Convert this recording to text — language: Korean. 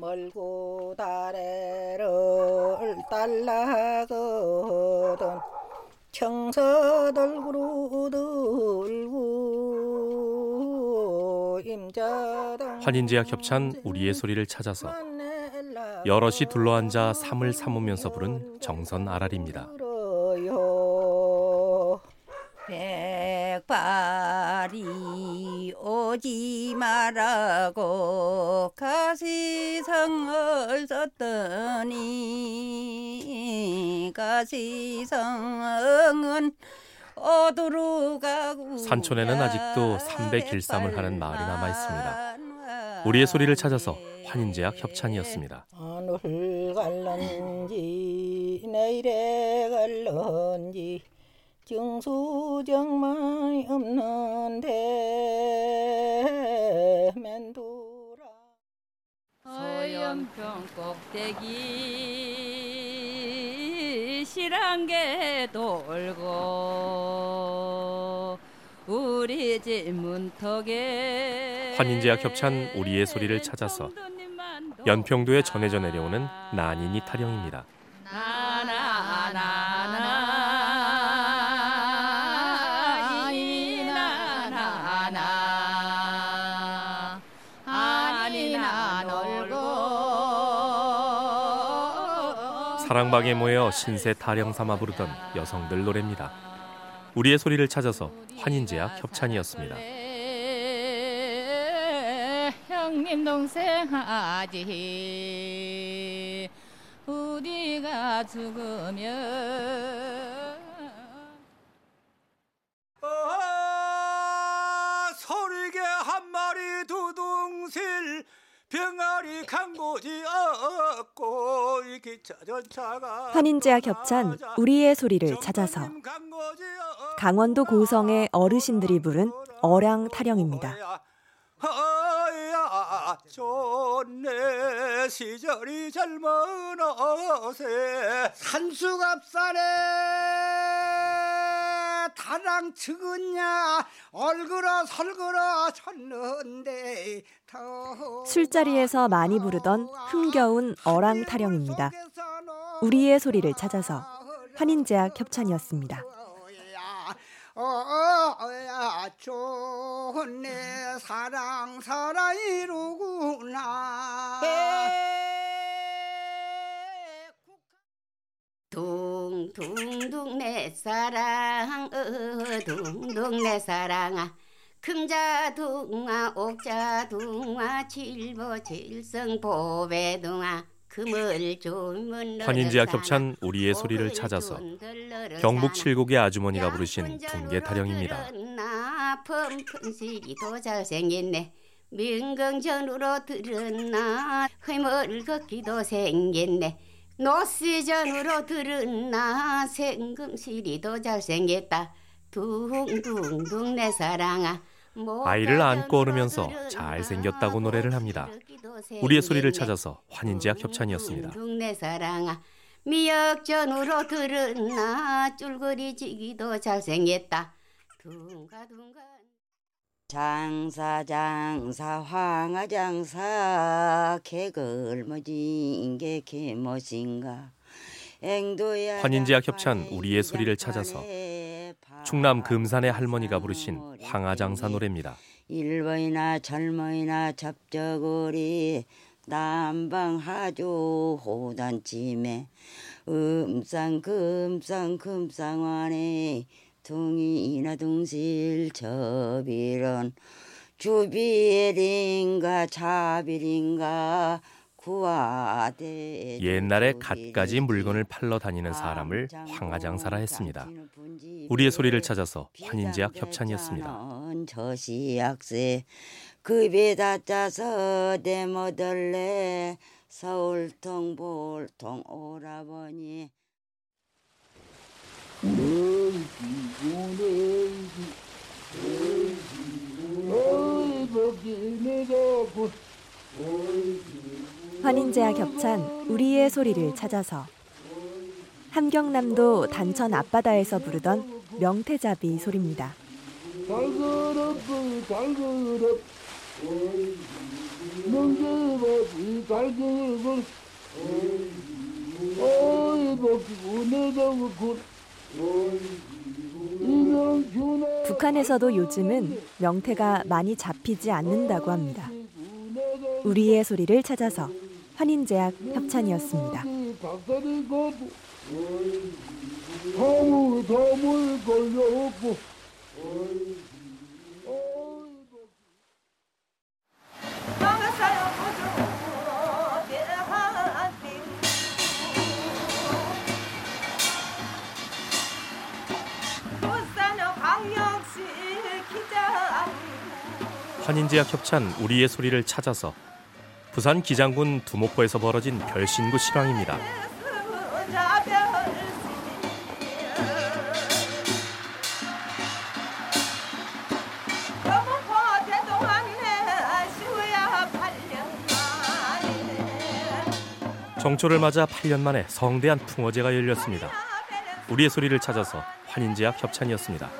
멀고 다래를 달라거든 청서들구로 들고 임자당 환인제와 겹찬 우리의 소리를 찾아서 여럿이 둘러앉아 삶을 삼으면서 부른 정선 아랄입니다. 들어요. 백발이 오지 말라고 가시성을 썼더니 가시성은 산촌에는 아직도 삼배 길쌈을 하는 마을이 남아 있습니다. 우리의 소리를 찾아서 환인제약 협찬이었습니다. 오늘 갈런지 내일에 갈런지 정수정말 없는데 맨돌아 서연평 꼭대기 실한개 돌고 우리 집 문턱에 환인제약 협찬 우리의 소리를 찾아서 연평도에 전해져 내려오는 난인이 타령입니다. 사랑방에 모여 신세 타령 삼아 부르던 여성들 노래입니다. 우리의 소리를 찾아서 환인제약 협찬이었습니다. 형님 동생 아지 우리가 죽으면 병아리 강고지 없고 이 기차 전차가 환인제와 겹찬 우리의 소리를 찾아서 강원도 고성의 어르신들이 부른 어량 타령입니다. 어야 좋네. 시절이 젊은 어세. 산수갑산에 다랑 측은냐 얼그러 설그러 쳤는데 더 술자리에서 많이 부르던 흥겨운 어랑 타령입니다. 우리의 소리를 찾아서 환인제약 협찬이었습니다. 어야 좋네 사랑 사랑 이루구나 둥둥둥 내 사랑 어 둥둥 내 사랑아. 금자 둥아 옥자 둥아 칠보 칠성 보배 둥아. 금을 좋은 환인제약 협찬 우리의 소리를 찾아서 경북 칠곡의 아주머니가 부르신 둥개 타령입니다. 민경전으로 들었나? 흐물 걷기도 생겼네 노시전으로 들었나 생금시리도 잘생겼다 둥둥둥 내 사랑아 아이를 안고 오르면서 잘생겼다고 노래를 합니다. 우리의 소리를 찾아서 환인제약 협찬이었습니다. 내 사랑아 미역전으로 들었나 쫄거리지기도 잘생겼다 둥가둥가 장사 장사 황하 장사. 개걸머진 게 개멋인가. 환인제약 협찬 우리의 소리를 찾아서 충남 금산의 할머니가 부르신 황하장사 노래입니다. 일본이나 젊은이나 접저거리 남방하조 호단찜에 음상 금상 금상환에 둥실 저비론 주비엘인가 자비린가 구하대 옛날에 갖가지 물건을 팔러 다니는 사람을 황하장사라 했습니다. 우리의 소리를 찾아서 환인제약 협찬이었습니다. 저시약세 급에 다 짜서 대모들래 서울통 볼통 오라버니 환인제와 겹찬 우리의 소리를 찾아서 함경남도 단천 앞바다에서 부르던 명태잡이 소리입니다. 북한에서도 요즘은 명태가 많이 잡히지 않는다고 합니다. 우리의 소리를 찾아서 환인제약 협찬이었습니다. 환인제약 협찬 우리의 소리를 찾아서 부산 기장군 두목포에서 벌어진 별신구 실황입니다. 정초를 맞아 8년 만에 성대한 풍어제가 열렸습니다. 우리의 소리를 찾아서 환인제약 협찬이었습니다.